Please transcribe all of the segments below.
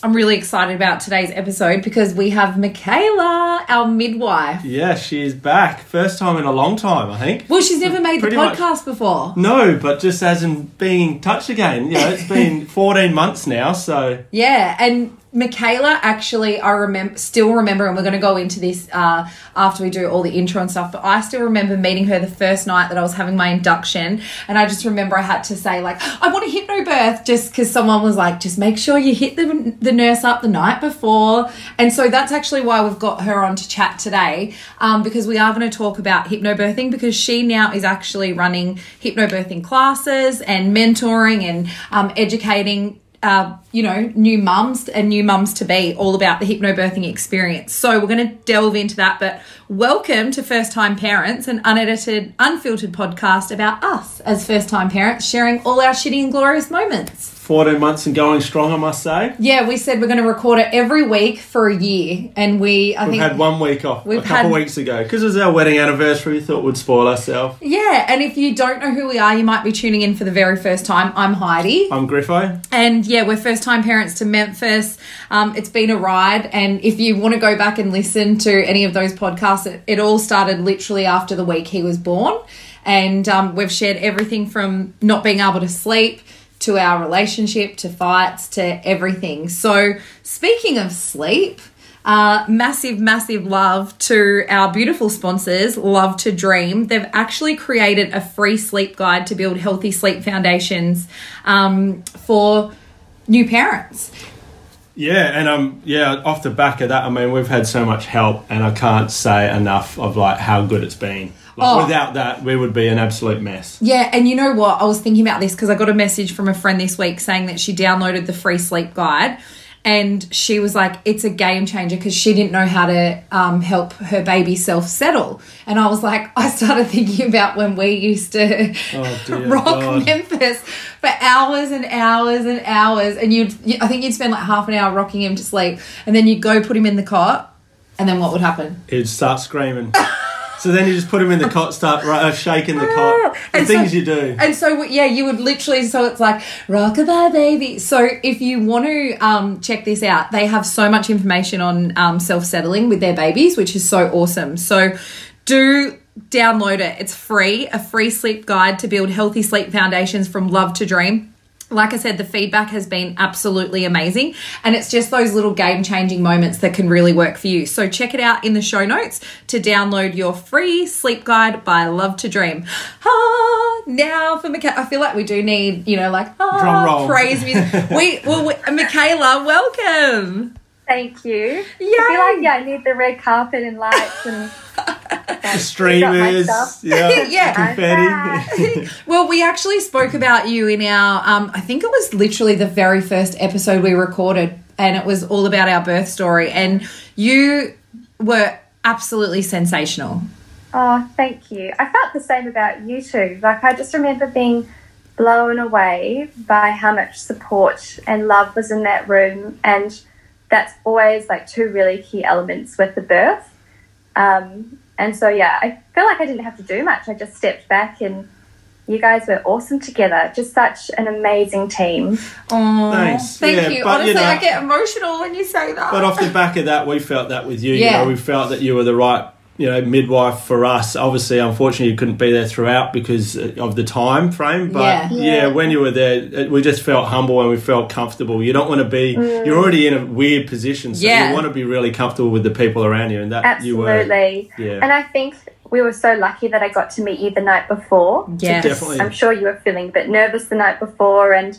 I'm really excited about today's episode because we have Michaela, our midwife. Yeah, she's back. First time in a long time, I think. Well, she's never made the Pretty much. podcast before. No, but just as in being in touch again. You know, it's been 14 months now, so Yeah, and Michaela actually, I remember, still remember, and we're going to go into this uh, after we do all the intro and stuff. But I still remember meeting her the first night that I was having my induction, and I just remember I had to say like, I want a hypnobirth, just because someone was like, just make sure you hit the the nurse up the night before, and so that's actually why we've got her on to chat today, um, because we are going to talk about hypnobirthing because she now is actually running hypnobirthing classes and mentoring and um, educating uh, you know, new mums and new mums to be all about the hypnobirthing experience. So we're going to delve into that. But welcome to First Time Parents, an unedited, unfiltered podcast about us as first time parents, sharing all our shitty and glorious moments. 14 months and going strong, I must say. Yeah, we said we're going to record it every week for a year, and we I We've think had one week off a couple had- weeks ago because it was our wedding anniversary. We thought we'd spoil ourselves. yeah. And if you don't know who we are, you might be tuning in for the very first time. I'm Heidi. I'm Griffo. And yeah, we're first time parents to Memphis. Um, it's been a ride. And if you want to go back and listen to any of those podcasts, it, it all started literally after the week he was born. And um, we've shared everything from not being able to sleep to our relationship to fights to everything. So, speaking of sleep, uh, massive, massive love to our beautiful sponsors, Love to Dream. They've actually created a free sleep guide to build healthy sleep foundations um, for new parents. Yeah, and um, yeah, off the back of that, I mean, we've had so much help, and I can't say enough of like how good it's been. Like, Oh. Without that, we would be an absolute mess. Yeah, and you know what? I was thinking about this because I got a message from a friend this week saying that she downloaded the free sleep guide. And she was like, it's a game changer because she didn't know how to um, help her baby self settle. And I was like, I started thinking about when we used to Oh, rock God. Memphis for hours and hours and hours. And you'd, I think you'd spend like half an hour rocking him to sleep. And then you'd go put him in the cot. And then what would happen? He'd start screaming. so then you just put them in the cot, start uh, shaking the cot. The And so- things you do. And so, yeah, you would literally, so it's like, rockabye baby. So if you want to um, check this out, they have so much information on um, self settling with their babies, which is so awesome. So do download it. It's free, a free sleep guide to build healthy sleep foundations from love to dream. Like I said, the feedback has been absolutely amazing. And it's just those little game changing moments that can really work for you. So check it out in the show notes to download your free sleep guide by Love to Dream. Ah, now for Michaela, I feel like we do need, you know, like ah, Drum roll. praise music. we, well, we, Michaela, welcome. Thank you. Yay. I feel like yeah, I need the red carpet and lights and The streamers, yeah, Yeah. confetti. Well, we actually spoke about you in our, um, I think it was literally the very first episode we recorded, and it was all about our birth story. And you were absolutely sensational. oh, thank you. I felt the same about you too. Like I just remember being blown away by how much support and love was in that room, and that's always like two really key elements with the birth. Um, and so yeah, I feel like I didn't have to do much. I just stepped back and. You guys were awesome together. Just such an amazing team. Oh, Thanks. Thank Yeah, you. but, Honestly, you know- I get emotional when you say that. But off the back of that, we felt that with you. Yeah. You know, we felt that you were the right, you know, midwife for us. Obviously, unfortunately, you couldn't be there throughout because of the time frame. But Yeah. yeah, Yeah. when you were there, it- we just felt humble and we felt comfortable. You don't want to be. You're already in a weird position, so Yeah. you want to be really comfortable with the people around you, and that you were. Absolutely. Yeah. And I think we were so lucky that I got to meet you the night before. yes. definitely- I'm sure you were feeling a bit nervous the night before, and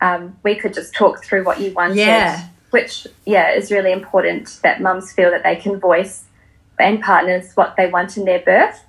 um, we could just talk through what you wanted. Yeah. Which, yeah, is really important that mums feel that they can voice and partners what they want in their birth.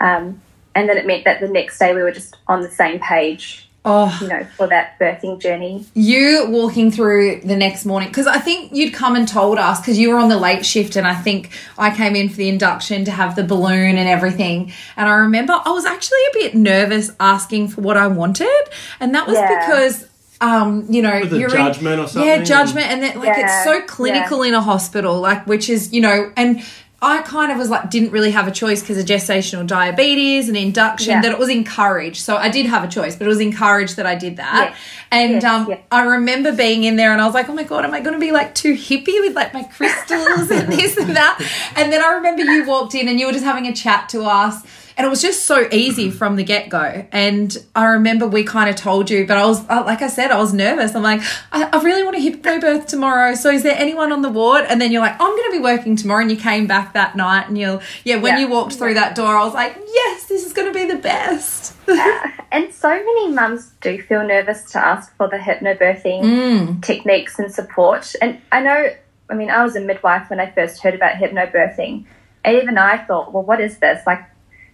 Um, and then it meant that the next day we were just on the same page, Oh, you know, for that birthing journey. you walking through the next morning because I think you'd come and told us because you were on the late shift and I think I came in for the induction to have the balloon and everything and I remember I was actually a bit nervous asking for what I wanted and that was Yeah. because um you know With a you're judgment or in, yeah judgment and then like it's so clinical in a hospital like which is you know and I kind of was like, didn't really have a choice because of gestational diabetes and induction, Yeah. that it was encouraged. So I did have a choice, but it was encouraged that I did that. Yes. And Yes, um, yes. I remember being in there and I was like, oh my God, am I going to be like too hippie with like my crystals and this and that? And then I remember you walked in and you were just having a chat to us. And it was just so easy from the get go. And I remember we kind of told you, but I was, like I said, I was nervous. I'm like, I, I really want a hypnobirth tomorrow. So is there anyone on the ward? And then you're like, I'm going to be working tomorrow. And you came back that night and you're, yeah, when Yeah. you walked through that door, I was like, yes, this is going to be the best. And so many mums do feel nervous to ask for the hypnobirthing Mm. techniques and support. And I know, I mean, I was a midwife when I first heard about hypnobirthing. And even I thought, well, what is this? Like,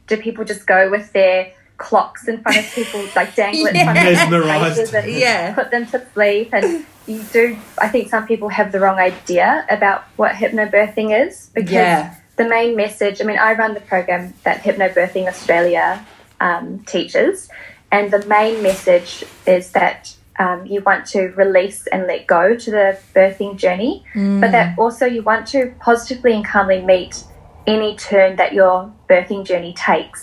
do people just go with their clocks in front of people, like dangle it in front of Yeah. their Mesmerised. faces and Yeah. put them to sleep? And you do, I think some people have the wrong idea about what hypnobirthing is because Yeah. the main message, I mean, I run the program that Hypnobirthing Australia um, teaches, and the main message is that um, you want to release and let go to the birthing journey, but that also you want to positively and calmly meet any turn that your birthing journey takes.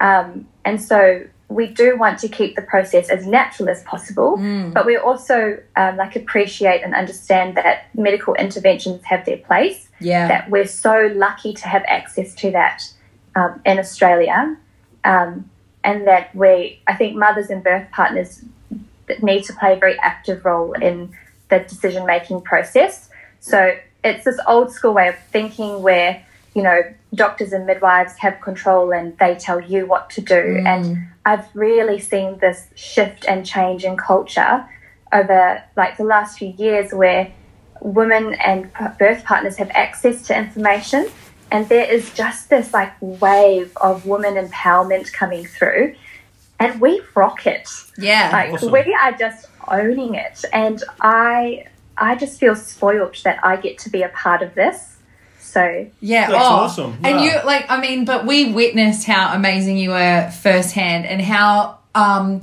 Um, and so we do want to keep the process as natural as possible, but we also um, like appreciate and understand that medical interventions have their place Yeah. that we're so lucky to have access to that um, in Australia, um, and that we, I think, mothers and birth partners need to play a very active role in the decision making process. So it's this old school way of thinking where you know doctors and midwives have control and they tell you what to do, mm. and I've really seen this shift and change in culture over like the last few years where women and birth partners have access to information and there is just this like wave of women empowerment coming through and we rock it. Yeah. like Awesome. we are just owning it. And i i just feel spoiled that i get to be a part of this so Yeah, That's oh. awesome. And you like, I mean, but we witnessed how amazing you were firsthand, and how um,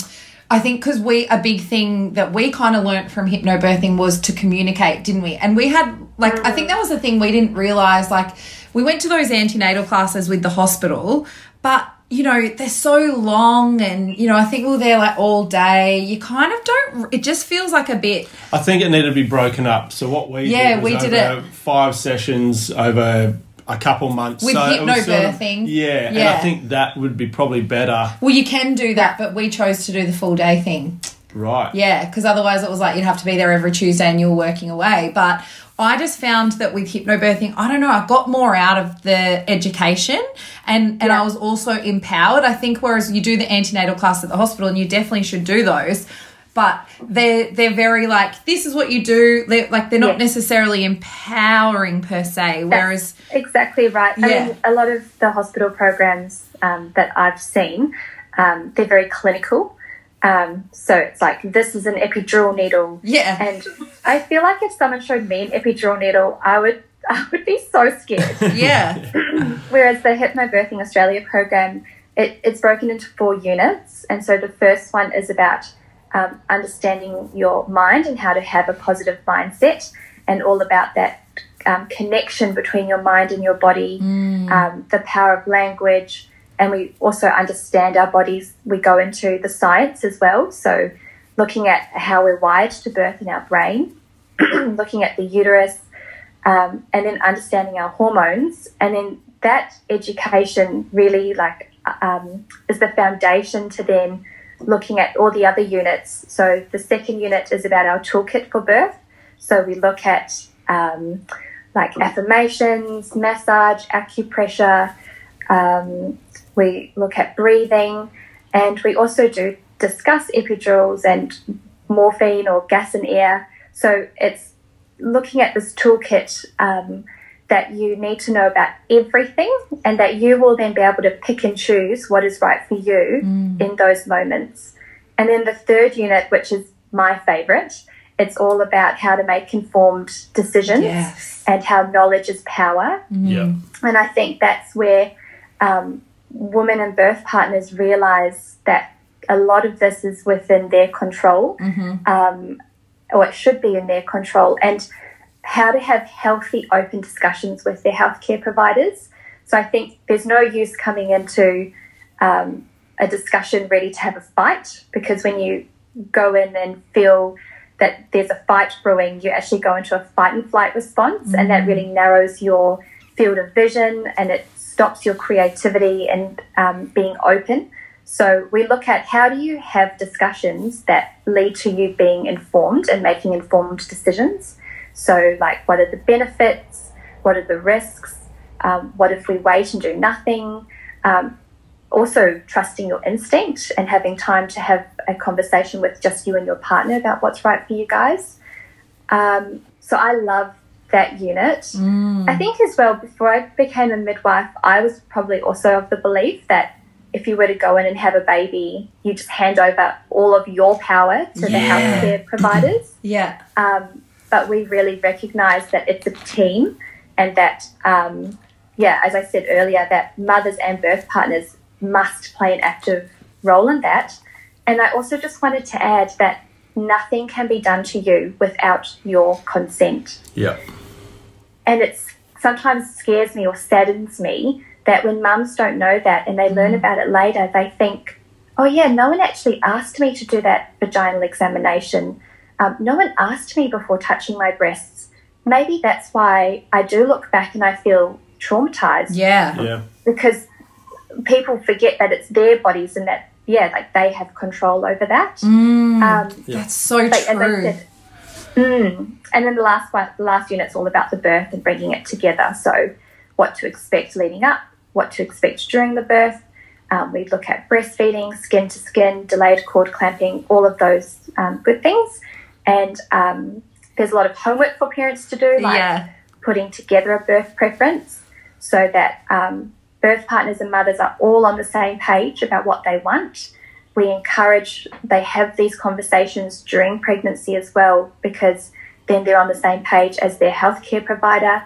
I think because we a big thing that we kind of learnt from hypnobirthing was to communicate, didn't we? And we had like, I think that was the thing we didn't realize. Like, we went to those antenatal classes with the hospital, but you know they're so long and you know i think we we're there like all day you kind of don't it just feels like a bit I think it needed to be broken up. So what we Yeah, did was we did it. five sessions over a couple months With so was sort of- hypnobirthing. yeah, and I think that would be probably better. well you can do that but we chose to do the full day thing Right. Yeah, because otherwise it was like you'd have to be there every Tuesday and you were working away. But I just found that with hypnobirthing, I don't know, I got more out of the education and, and I was also empowered. I think whereas you do the antenatal class at the hospital and you definitely should do those. But they're they're very like this is what you do. They're, like they're not Yeah. necessarily empowering per se. Whereas exactly right i Yeah. mean a lot of the hospital programs um, that i've seen um, they're very clinical um, so it's like this is an epidural needle yeah, and i feel like if someone showed me an epidural needle i would i would be so scared yeah, Whereas the Hypnobirthing Australia program, it, it's broken into four units. And so the first one is about um, understanding your mind and how to have a positive mindset, and all about that um, connection between your mind and your body, um, the power of language. And we also understand our bodies. We go into the science as well. So looking at how we're wired to birth in our brain, looking at the uterus, um, and then understanding our hormones and then that education really like um, is the foundation to then looking at all the other units so the second unit is about our toolkit for birth so we look at um, like affirmations massage acupressure um, we look at breathing and we also do discuss epidurals and morphine or gas and air so it's looking at this toolkit um, that you need to know about everything and that you will then be able to pick and choose what is right for you in those moments. And then the third unit, which is my favorite, it's all about how to make informed decisions yes, and how knowledge is power. Yeah. And I think that's where um, women and birth partners realize that a lot of this is within their control, um, or it should be in their control. And how to have healthy, open discussions with their healthcare providers. So I think there's no use coming into um, a discussion ready to have a fight because when you go in and feel that there's a fight brewing, you actually go into a fight and flight response, mm-hmm. and that really narrows your field of vision and it stops your creativity and um, being open. So we look at how do you have discussions that lead to you being informed and making informed decisions. So, like, what are the benefits? What are the risks? Um, what if we wait and do nothing? Um, also, trusting your instinct and having time to have a conversation with just you and your partner about what's right for you guys. Um, so, I love that unit. Mm. I think as well, before I became a midwife, I was probably also of the belief that if you were to go in and have a baby, you just hand over all of your power to yeah. the healthcare providers. yeah. Um, but we really recognise that it's a team and that, um, yeah, as I said earlier, that mothers and birth partners must play an active role in that. And I also just wanted to add that nothing can be done to you without your consent. Yeah. And it sometimes scares me or saddens me that when mums don't know that and they mm. learn about it later, they think, oh, yeah, no one actually asked me to do that vaginal examination. Um, no one asked me before touching my breasts. Maybe that's why I do look back and I feel traumatized. Yeah. Yeah. Because people forget that it's their bodies and that, yeah, like they have control over that. Mm, um, yeah. That's so true. Said, mm, and then the last one, the last unit's all about the birth and bringing it together. So, what to expect leading up, what to expect during the birth. Um, we look at breastfeeding, skin to skin, delayed cord clamping, all of those um, good things. And um, there's a lot of homework for parents to do, like yeah. putting together a birth preference so that um, birth partners and mothers are all on the same page about what they want. We encourage they have these conversations during pregnancy as well because then they're on the same page as their healthcare provider.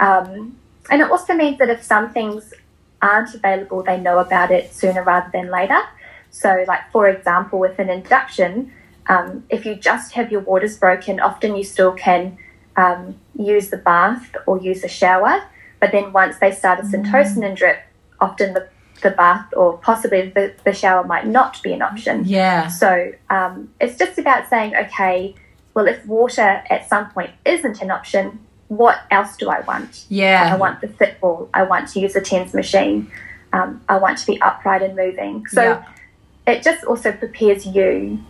Um, and it also means that if some things aren't available, they know about it sooner rather than later. So, like for example, with an induction, um, if you just have your waters broken, often you still can um, use the bath or use a shower. But then once they start a mm. Syntocinon drip, often the, the bath or possibly the, the shower might not be an option. Yeah. So um, it's just about saying, okay, well, if water at some point isn't an option, what else do I want? Yeah. I want the Fitball. I want to use the TENS machine. Um, I want to be upright and moving. So yeah. it just also prepares you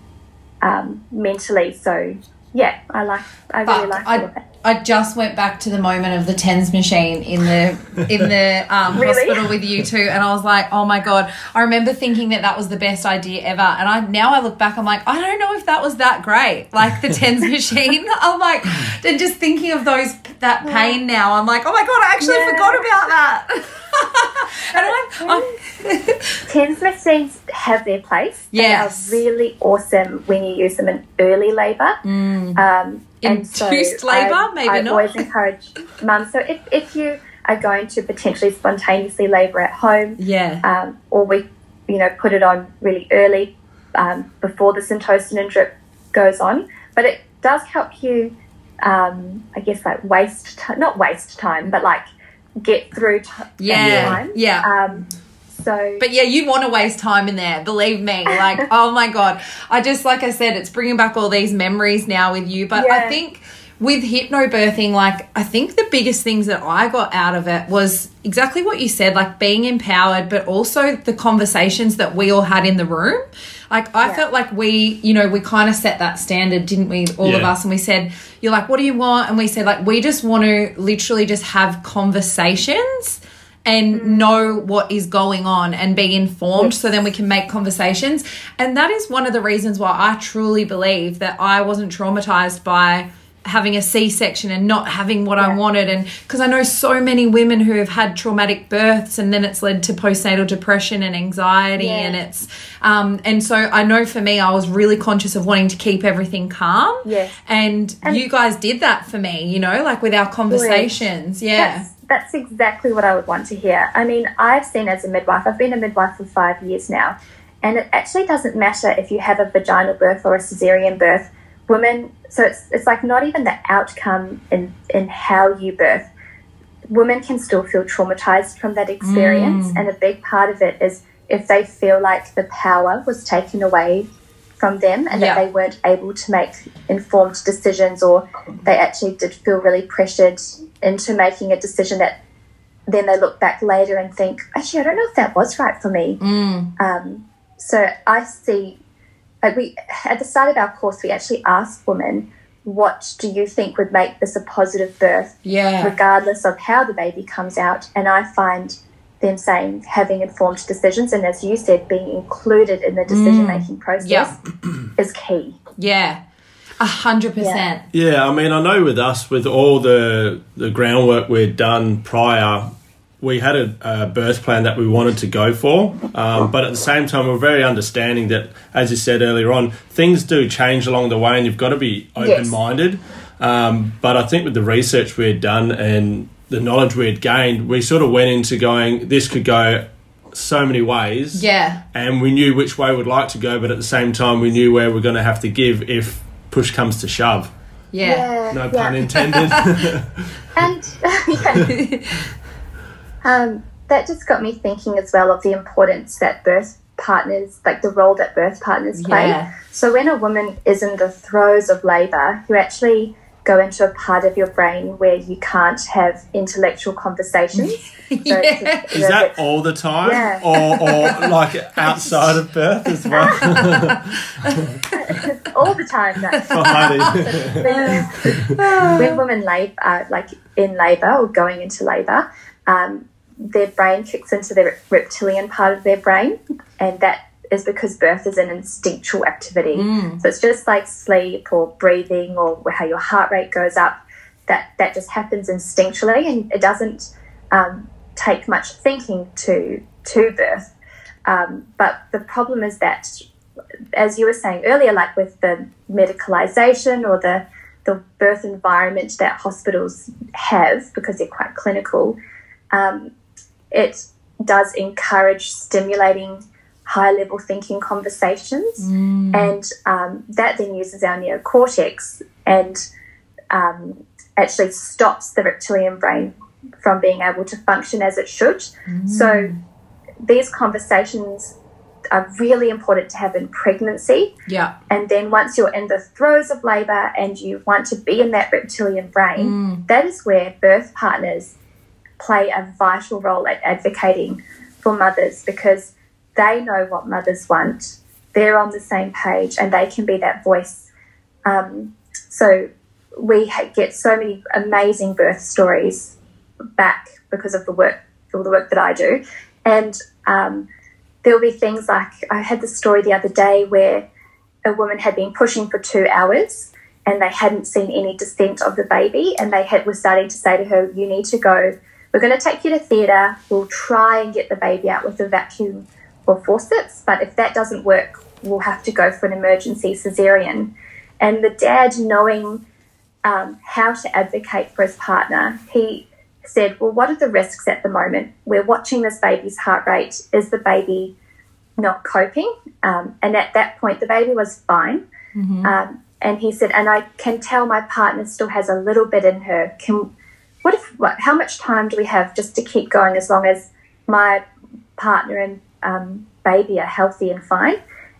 um, mentally. So yeah, I like. I really like I, I just went back to the moment of the tens machine in the in the um, really? hospital with you two, and I was like, oh my god! I remember thinking that that was the best idea ever, and I now I look back, I'm like, I don't know if that was that great, like the tens machine. I'm like, and just thinking of those that pain now, I'm like, oh my god, I actually yeah. forgot about that. TENS machines have their place. Yes. They are really awesome when you use them in early labour. Mm. Um, Induced so labour, maybe I not. I always encourage mums. So if, if you are going to potentially spontaneously labour at home, yeah, um, or we, you know, put it on really early um, before the syntocinon drip goes on, but it does help you, um, I guess, like waste t- not waste time, but like get through t- yeah, time. Yeah. Um, so, but yeah, you want to waste time in there, believe me. Like, oh my God. I just, like I said, it's bringing back all these memories now with you. But yeah. I think with hypnobirthing, like, I think the biggest things that I got out of it was exactly what you said, like being empowered, but also the conversations that we all had in the room. Like, I yeah. felt like we, you know, we kind of set that standard, didn't we, all yeah. of us? And we said, you're like, what do you want? And we said, like, we just want to literally just have conversations and mm. know what is going on and be informed yes. so then we can make conversations. And that is one of the reasons why I truly believe that I wasn't traumatized by having a C-section and not having what yeah. I wanted and because I know so many women who have had traumatic births and then it's led to postnatal depression and anxiety yeah. and it's um and so I know for me I was really conscious of wanting to keep everything calm yes and, and you guys did that for me you know like with our conversations yeah That's, that's exactly what I would want to hear. I mean, I've seen as a midwife, I've been a midwife for five years now, and it actually doesn't matter if you have a vaginal birth or a cesarean birth. Women so it's it's like not even the outcome in in how you birth. Women can still feel traumatized from that experience and a big part of it is if they feel like the power was taken away from them and Yeah. that they weren't able to make informed decisions or they actually did feel really pressured into making a decision that then they look back later and think actually i don't know if that was right for me. Um, so I see, like we at the start of our course, we actually asked women, "What do you think would make this a positive birth, Yeah. regardless of how the baby comes out?" And I find them saying having informed decisions, and as you said, being included in the mm. decision making process Yeah. is key. Yeah. A hundred percent. Yeah, I mean, I know with us, with all the the groundwork we'd done prior, we had a, a birth plan that we wanted to go for, um, but at the same time, we're very understanding that, as you said earlier on, things do change along the way, and you've got to be open minded. Um, but I think with the research we had done and the knowledge we had gained, we sort of went into going, this could go so many ways Yeah. and we knew which way we'd like to go, but at the same time, we knew where we're going to have to give if push comes to shove. Yeah. No yeah. pun intended. And yeah. um, that just got me thinking as well of the importance that birth partners, like the role that birth partners play. Yeah. So when a woman is in the throes of labour, you actually go into a part of your brain where you can't have intellectual conversations. So Yeah. just- Is that all the time? Yeah. Or, or like outside of birth as well? all the time? No. For when women lab, uh, like in labour or going into labour, um, their brain kicks into the reptilian part of their brain, and that is because birth is an instinctual activity. So it's just like sleep or breathing or how your heart rate goes up. That that just happens instinctually, and it doesn't um, take much thinking to to birth. Um, but the problem is that, as you were saying earlier, like with the medicalization or the the birth environment that hospitals have because they're quite clinical, um, it does encourage stimulating high level thinking conversations, and um, that then uses our neocortex and um, actually stops the reptilian brain from being able to function as it should. So these conversations are really important to have in pregnancy. Yeah. And then once you're in the throes of labour and you want to be in that reptilian brain, that is where birth partners play a vital role at advocating for mothers because they know what mothers want. They're on the same page and they can be that voice. Um, so we get so many amazing birth stories back because of the work, all the work that I do. And um, there'll be things like I had the story the other day where a woman had been pushing for two hours and they hadn't seen any descent of the baby and they had were starting to say to her, You need to go, we're gonna take you to theatre, we'll try and get the baby out with a vacuum or forceps, but if that doesn't work, we'll have to go for an emergency cesarean. And the dad knowing um, how to advocate for his partner, he said, Well, what are the risks at the moment? We're watching this baby's heart rate. Is the baby not coping? Um, and at that point, the baby was fine. Um, and he said, And I can tell my partner still has a little bit in her. Can what if what, how much time do we have just to keep going as long as my partner and um, baby are healthy and fine?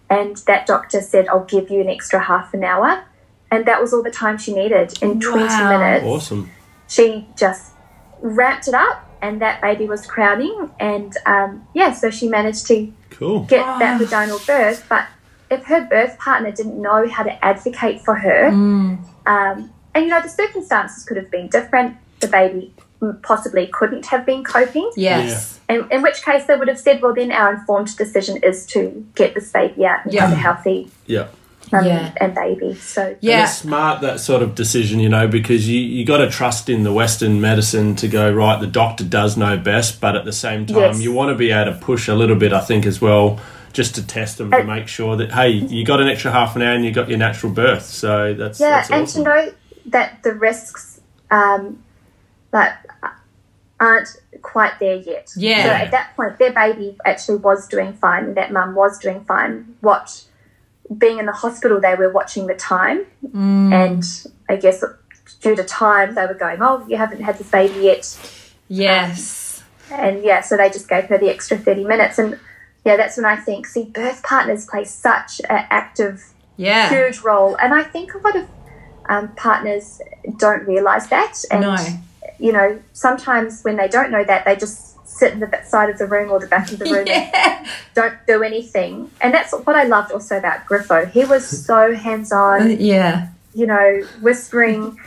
And that doctor said, I'll give you an extra half an hour. And that was all the time she needed. In 20 Wow. minutes, Awesome. she just ramped it up, and that baby was crowning. And um, yeah, so she managed to Cool. get that vaginal birth. But if her birth partner didn't know how to advocate for her, um, and you know, the circumstances could have been different, the baby possibly couldn't have been coping. Yes. In, in which case, they would have said, well, then our informed decision is to get this baby out and Yeah. have a healthy Yeah. um, Yeah. and baby. So, And Yeah. it's smart that sort of decision, you know, because you you got to trust in the Western medicine to go right. The doctor does know best, but at the same time, Yes. you want to be able to push a little bit. I think as well, just to test them to Uh, make sure that hey, you got an extra half an hour and you got your natural birth. So that's yeah, that's and to know that the risks um, like aren't quite there yet. Yeah. So at that point, their baby actually was doing fine, and that mum was doing fine. What being in the hospital, they were watching the time, and I guess due to time, they were going, "Oh, you haven't had this baby yet," Yes. and yeah, so they just gave her the extra thirty minutes, and yeah, that's when I think, see, birth partners play such an active, yeah. huge role, and I think a lot of um, partners don't realize that, and No. You know, sometimes when they don't know that, they just sit in the side of the room or the back of the room and don't do anything. And that's what I loved also about Griffo. He was so hands on, uh, Yeah. you know, whispering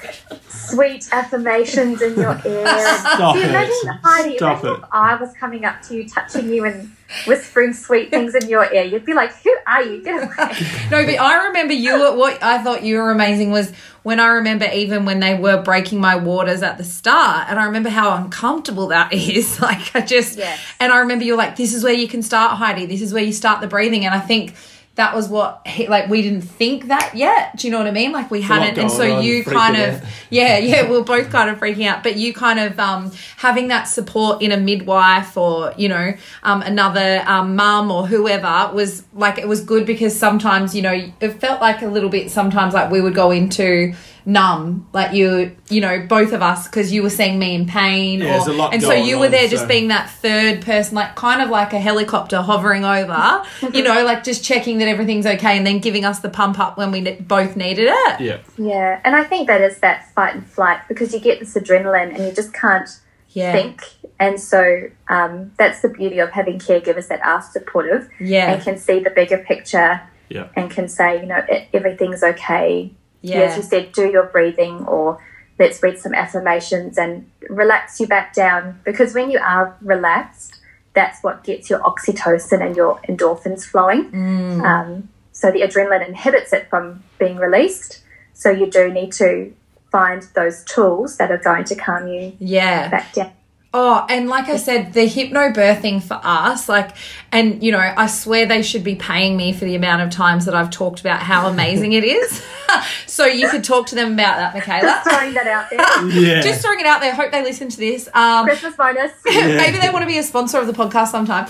sweet affirmations in your ear. Stop See, it. imagine, Heidi, Stop imagine it. if I was coming up to you, touching you, and whispering sweet things in your ear. You'd be like, "Who are you? Get away!" No, but I remember you. What I thought you were amazing was when I remember even when they were breaking my waters at the start, and I remember how uncomfortable that is. Like I just, Yes. and I remember you're like, "This is where you can start, Heidi. This is where you start the breathing." And I think that was what like we didn't think that yet. Do you know what I mean? Like we hadn't, and so on, you kind out. of yeah, yeah, we we're both kind of freaking out. But you kind of um, having that support in a midwife or you know um, another um, mum or whoever was like it was good because sometimes you know it felt like a little bit sometimes like we would go into numb like you you know both of us because you were seeing me in pain Yeah, there's a lot and so you were on, there just so- being that third person like kind of like a helicopter hovering over you know like just checking that everything's okay and then giving us the pump up when we both needed it Yeah. yeah, and I think that is that fight and flight because you get this adrenaline and you just can't yeah think. And so um, that's the beauty of having caregivers that are supportive yeah and can see the bigger picture Yeah. and can say, you know, "E- everything's okay. Yeah As you said, do your breathing or let's read some affirmations and relax you back down because when you are relaxed, that's what gets your oxytocin and your endorphins flowing. Mm. Um, so the adrenaline inhibits it from being released. So you do need to find those tools that are going to calm you yeah back down. Oh, and like I said, the hypnobirthing for us, like, and you know, I swear they should be paying me for the amount of times that I've talked about how amazing it is. so you could talk to them about that, Michaela. Just Throwing that out there. Yeah. Just throwing it out there. Hope they listen to this. Um, Christmas bonus. maybe they want to be a sponsor of the podcast sometime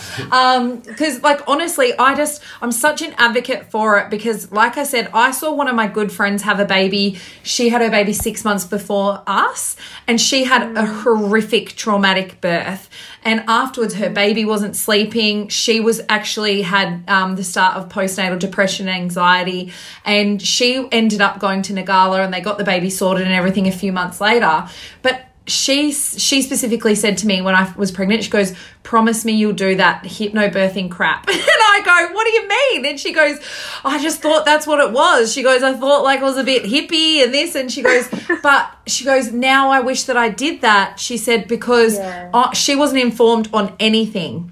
because like honestly i just i'm such an advocate for it because like i said i saw one of my good friends have a baby she had her baby six months before us and she had a horrific traumatic birth. And afterwards her baby wasn't sleeping. She was actually had um, the start of postnatal depression and anxiety. And she ended up going to Ngala and they got the baby sorted and everything a few months later. But she she specifically said to me when I was pregnant, she goes, "Promise me you'll do that hypnobirthing crap." And I go, "What do you mean?" And she goes, "I just thought that's what it was." She goes, "I thought like it was a bit hippie and this," and she goes, "But she goes, now I wish that I did that." She said because Yeah. uh, she wasn't informed on anything.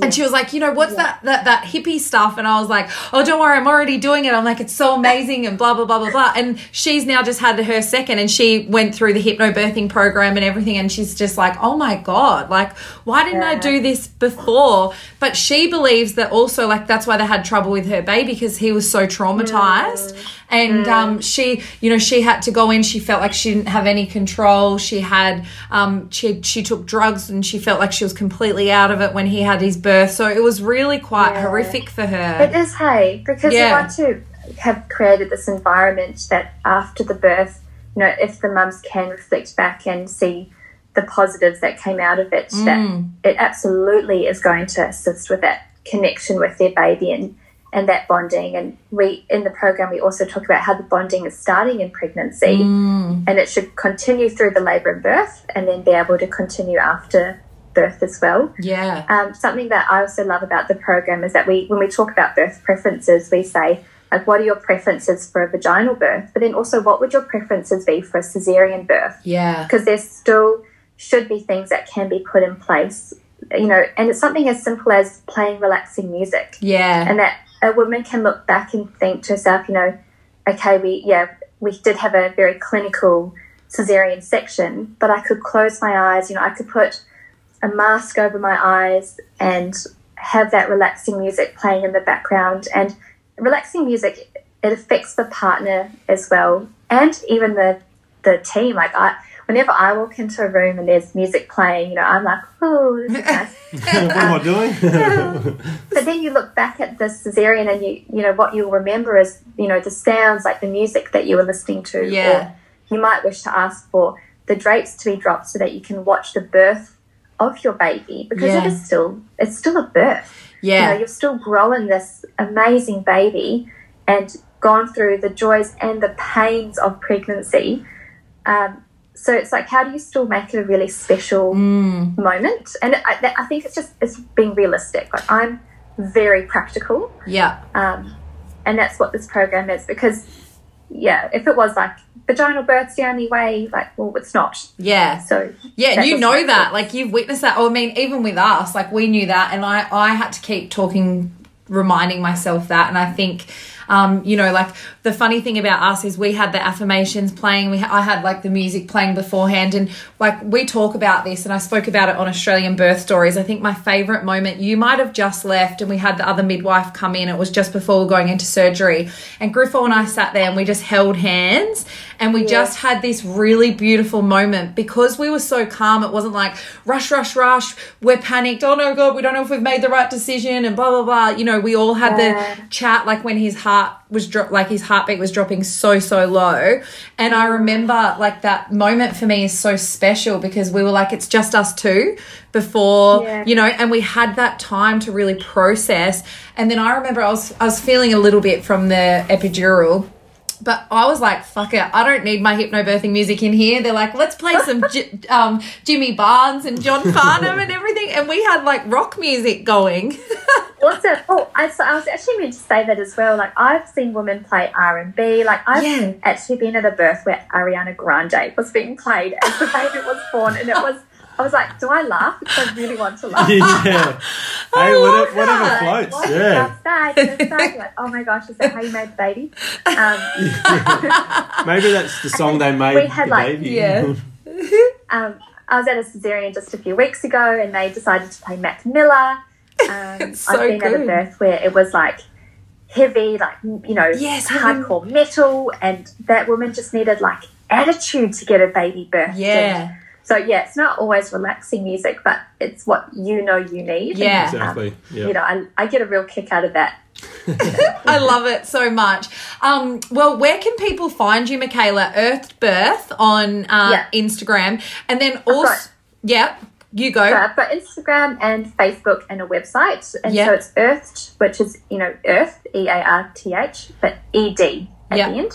And she was like, you know, what's that, that that hippie stuff? And I was like, oh, don't worry, I'm already doing it. I'm like, it's so amazing and blah blah blah blah blah. And she's now just had her second, and she went through the hypnobirthing program and everything, and she's just like, oh my god, like why didn't I do this before? But she believes that also like that's why they had trouble with her baby because he was so traumatized, and um, she, you know, she had to go in. She felt like she didn't have any control. She had um, she she took drugs and she felt like she was completely out of it when he had his birth. So it was really quite Yeah. horrific for her. It is, hey, because Yeah. you want to have created this environment that after the birth, you know, if the mums can reflect back and see the positives that came out of it, Mm. that it absolutely is going to assist with that connection with their baby and, and that bonding. And we, in the program, we also talk about how the bonding is starting in pregnancy Mm. and it should continue through the labour and birth and then be able to continue after birth as well. Yeah. Um, something that I also love about the program is that we, when we talk about birth preferences, we say, like, what are your preferences for a vaginal birth? But then also, what would your preferences be for a cesarean birth? Yeah. Because there still should be things that can be put in place, you know, and it's something as simple as playing relaxing music. Yeah. And that a woman can look back and think to herself, you know, okay, we, yeah, we did have a very clinical cesarean section, but I could close my eyes, you know, I could put a mask over my eyes and have that relaxing music playing in the background. And relaxing music, it affects the partner as well, and even the the team. Like I, whenever I walk into a room and there's music playing, you know, I'm like, oh, this is nice. what am I doing? but then you look back at the cesarean and you, you know, what you'll remember is, you know, the sounds like the music that you were listening to. Yeah. Or you might wish to ask for the drapes to be dropped so that you can watch the birth of your baby because Yeah. it is still, it's still a birth. You Yeah. know, you're still growing this amazing baby and gone through the joys and the pains of pregnancy. Um, so it's like, how do you still make it a really special Mm. moment? And I, I think it's just it's being realistic. Like I'm very practical, Yeah. um, and that's what this program is. Because yeah, if it was like vaginal birth's the only way, like well, it's not. Yeah. So Yeah, that you know make that. sense. Like you've witnessed that. Oh, I mean, even with us, like we knew that, and I I had to keep talking, reminding myself that, and I think. Um, you know, like the funny thing about us is we had the affirmations playing. We ha- I had like the music playing beforehand, and like we talk about this, and I spoke about it on Australian Birth Stories. I think my favorite moment. You might have just left, and we had the other midwife come in. It was just before we were going into surgery, and Griffo and I sat there, and we just held hands, and we just had this really beautiful moment because we were so calm. It wasn't like rush, rush, rush. We're panicked. Oh no, God, we don't know if we've made the right decision, and blah blah blah. You know, we all had Yeah. the chat like when his heart was drop, like his heartbeat was dropping so so low. And I remember like that moment for me is so special because we were like it's just us two before Yeah. you know, and we had that time to really process. And then I remember I was I was feeling a little bit from the epidural. But I was like, fuck it, I don't need my hypnobirthing music in here. They're like, let's play some J- um, Jimmy Barnes and John Farnham and everything. And we had like rock music going. awesome. Oh, I, so I was actually meant to say that as well. Like I've seen women play R and B. Like I've Yeah. actually been at a birth where Ariana Grande was being played as the baby was born, and it was. I was like, do I laugh? Because I really want to laugh. yeah. Hey, love whatever, whatever that. Floats. what? Yeah. Outside, outside. Like, oh my gosh, is that how you made the baby? Um, Maybe that's the song they made. We had, the like- baby. Yeah. um, I was at a cesarean just a few weeks ago, and they decided to play Mac Miller. Um, So I've been at a birth where it was like heavy, like you know, Yes, heavy. hardcore metal, and that woman just needed like attitude to get a baby birth. Yeah. So yeah, it's not always relaxing music, but it's what you know you need. Yeah. And, um, Exactly. Yeah. You know, I, I get a real kick out of that. I love it so much. Um, well, where can people find you, Michaela? Earthed Birth on uh, Yeah. Instagram. And then also, got- yeah, you go. So I've got Instagram and Facebook and a website. And Yeah. so it's Earthed, which is, you know, Earth, E A R T H, but E D at Yeah. the end.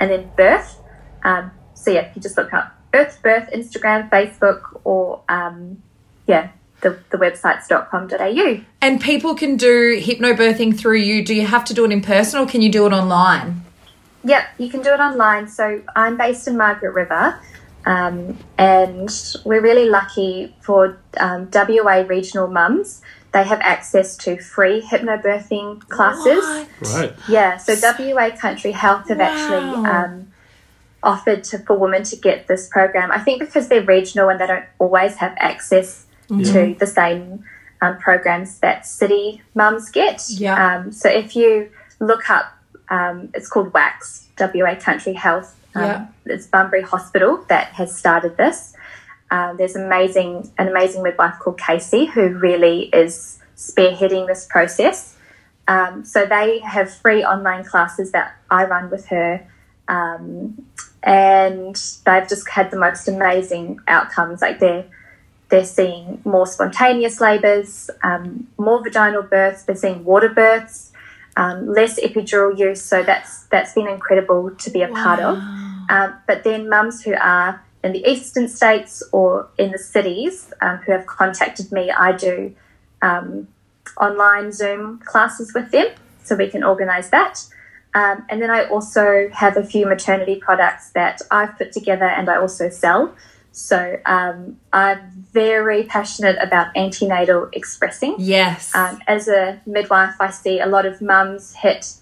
And then Birth. Um, so yeah, you just look up Earth Birth, Instagram, Facebook, or um, yeah, the, the website's .com.au. And people can do hypnobirthing through you. Do you have to do it in person or can you do it online? Yep, you can do it online. So I'm based in Margaret River, um, and we're really lucky for um, WA regional mums. They have access to free hypnobirthing classes. What? Right. Yeah, so WA Country Health have actually um, offered to, for women to get this program. I think because they're regional and they don't always have access to the same um, programs that city mums get. Yeah. Um, so if you look up, um, it's called WACHS, WA Country Health. Um, Yeah. It's Bunbury Hospital that has started this. Um, there's amazing an amazing midwife called Casey who really is spearheading this process. Um, so they have free online classes that I run with her, um, and they've just had the most amazing outcomes. Like they're they're seeing more spontaneous labours, um, more vaginal births. They're seeing water births, um, less epidural use. So that's that's been incredible to be a part of. Um, but then mums who are in the eastern states or in the cities um, who have contacted me, I do um, online Zoom classes with them, so we can organise that. Um, and then I also have a few maternity products that I've put together and I also sell. So um, I'm very passionate about antenatal expressing. Yes. Um, as a midwife, I see a lot of mums hit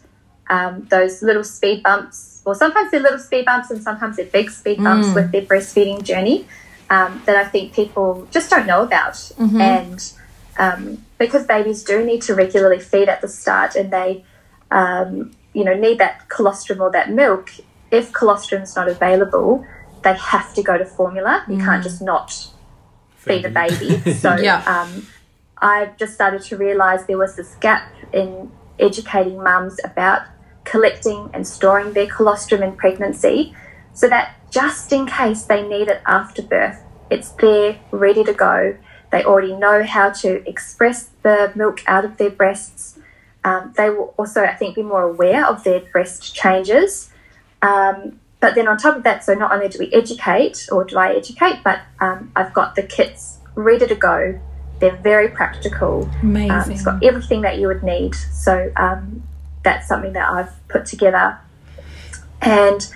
um, those little speed bumps. Well, sometimes they're little speed bumps and sometimes they're big speed bumps with their breastfeeding journey um, that I think people just don't know about. And um, because babies do need to regularly feed at the start and they, um, you know, need that colostrum or that milk, if colostrum is not available, they have to go to formula. You can't just not feed a baby. So Yeah. um, I've just started to realise there was this gap in educating mums about collecting and storing their colostrum in pregnancy so that just in case they need it after birth, it's there, ready to go. They already know how to express the milk out of their breasts. Um, they will also, I think, be more aware of their breast changes. Um, but then on top of that, so not only do we educate, or do I educate, but um, I've got the kits ready to go. They're very practical. Um, Amazing. it's got everything that you would need. So um, that's something that I've put together. And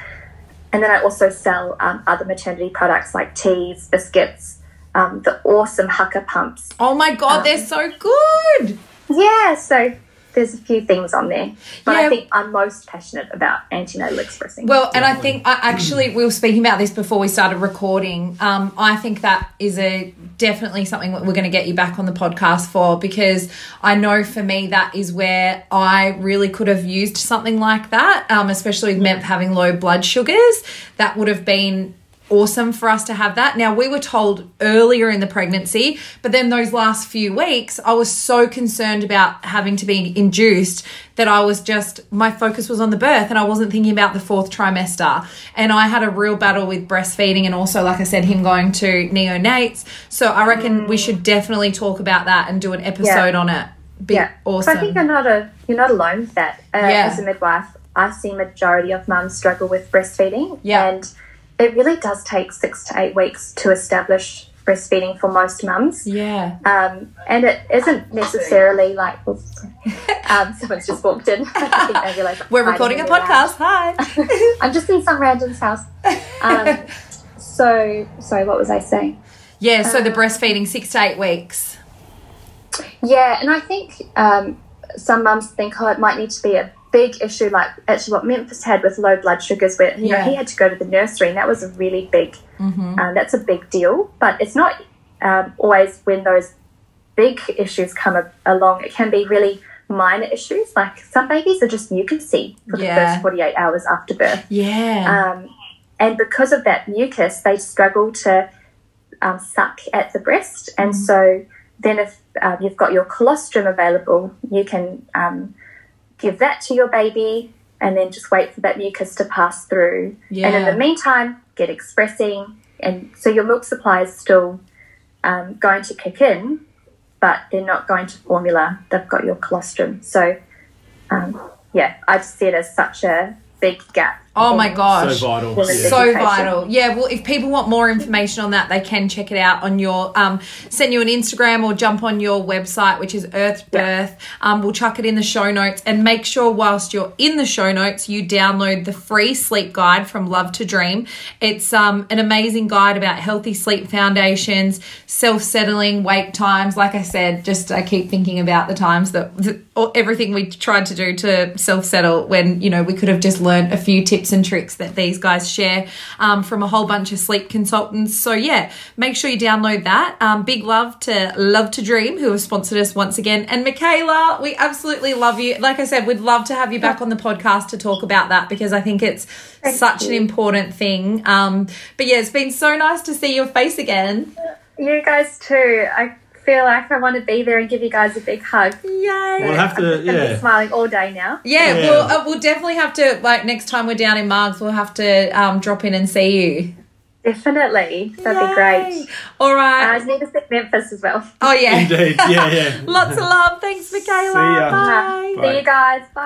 and then I also sell um, other maternity products like teas, biscuits, um, the awesome Haakaa pumps. oh my god, they're so good. Yeah, so there's a few things on there. But Yeah. I think I'm most passionate about antenatal expressing. Well, and I think I actually we were speaking about this before we started recording. Um, I think that is a definitely something that we're going to get you back on the podcast for because I know for me that is where I really could have used something like that, um, especially with Memph having low blood sugars. That would have been awesome for us to have that. Now, we were told earlier in the pregnancy, but then those last few weeks, I was so concerned about having to be induced that I was just, my focus was on the birth and I wasn't thinking about the fourth trimester. And I had a real battle with breastfeeding and also, like I said, him going to neonates. So I reckon we should definitely talk about that and do an episode on it. Be yeah, So awesome. I think you're not a you're not alone with that. Uh, Yeah. As a midwife, I see majority of mums struggle with breastfeeding, Yeah. and it really does take six to eight weeks to establish breastfeeding for most mums. yeah. Um, and it isn't necessarily like um, someone's just walked in. I think they realise I'm We're recording a podcast. Hi. I'm just in some random's house. Um, so, sorry, what was I saying? yeah, so the breastfeeding, six to eight weeks. Yeah, and I think um, some mums think, oh, it might need to be a big issue, like actually what Memphis had with low blood sugars, where you Yeah. know he had to go to the nursery, and that was a really big, Mm-hmm. um, that's a big deal. But it's not um, always when those big issues come a- along. It can be really minor issues, like some babies are just mucousy for the Yeah. first forty eight hours after birth. Yeah. Um, and because of that mucus, they struggle to um, suck at the breast. And so then, if um, you've got your colostrum available, you can um, give that to your baby and then just wait for that mucus to pass through. And in the meantime, get expressing. And so your milk supply is still um, going to kick in, but they're not going to formula. They've got your colostrum. So, um, yeah, I just see it as such a big gap. Oh my in- gosh. So vital. Women's Yeah. so vital. Yeah well if people want more information on that they can check it out on your um send you an instagram or jump on your website which is earth birth. Um we'll chuck it in the show notes. And make sure whilst you're in the show notes you download the free sleep guide from love to dream. It's um an amazing guide about healthy sleep foundations self-settling wake times. Like i said just i keep thinking about the times that, that or everything we tried to do to self-settle when you know we could have just learned a few tips and tricks that these guys share um, from a whole bunch of sleep consultants. So yeah make sure you download that. Um, big love to love to dream who have sponsored us once again. And michaela we absolutely love you. Like i said we'd love to have you back on the podcast to talk about that because i think it's such an important thing. Um, but yeah it's been so nice to see your face again. You guys too. I feel like I want to be there and give you guys a big hug. yay We'll have to, I'm gonna be yeah. smiling all day now. Yeah, Yeah. We'll, uh, we'll definitely have to, like, next time we're down in Margs, we'll have to um, drop in and see you. Definitely. That'd Yay. be great. All I right. need to see Memphis as well. oh, yeah. Indeed. Yeah, yeah. Lots of love. Thanks, Michaela. See ya. Bye. See you guys. Bye.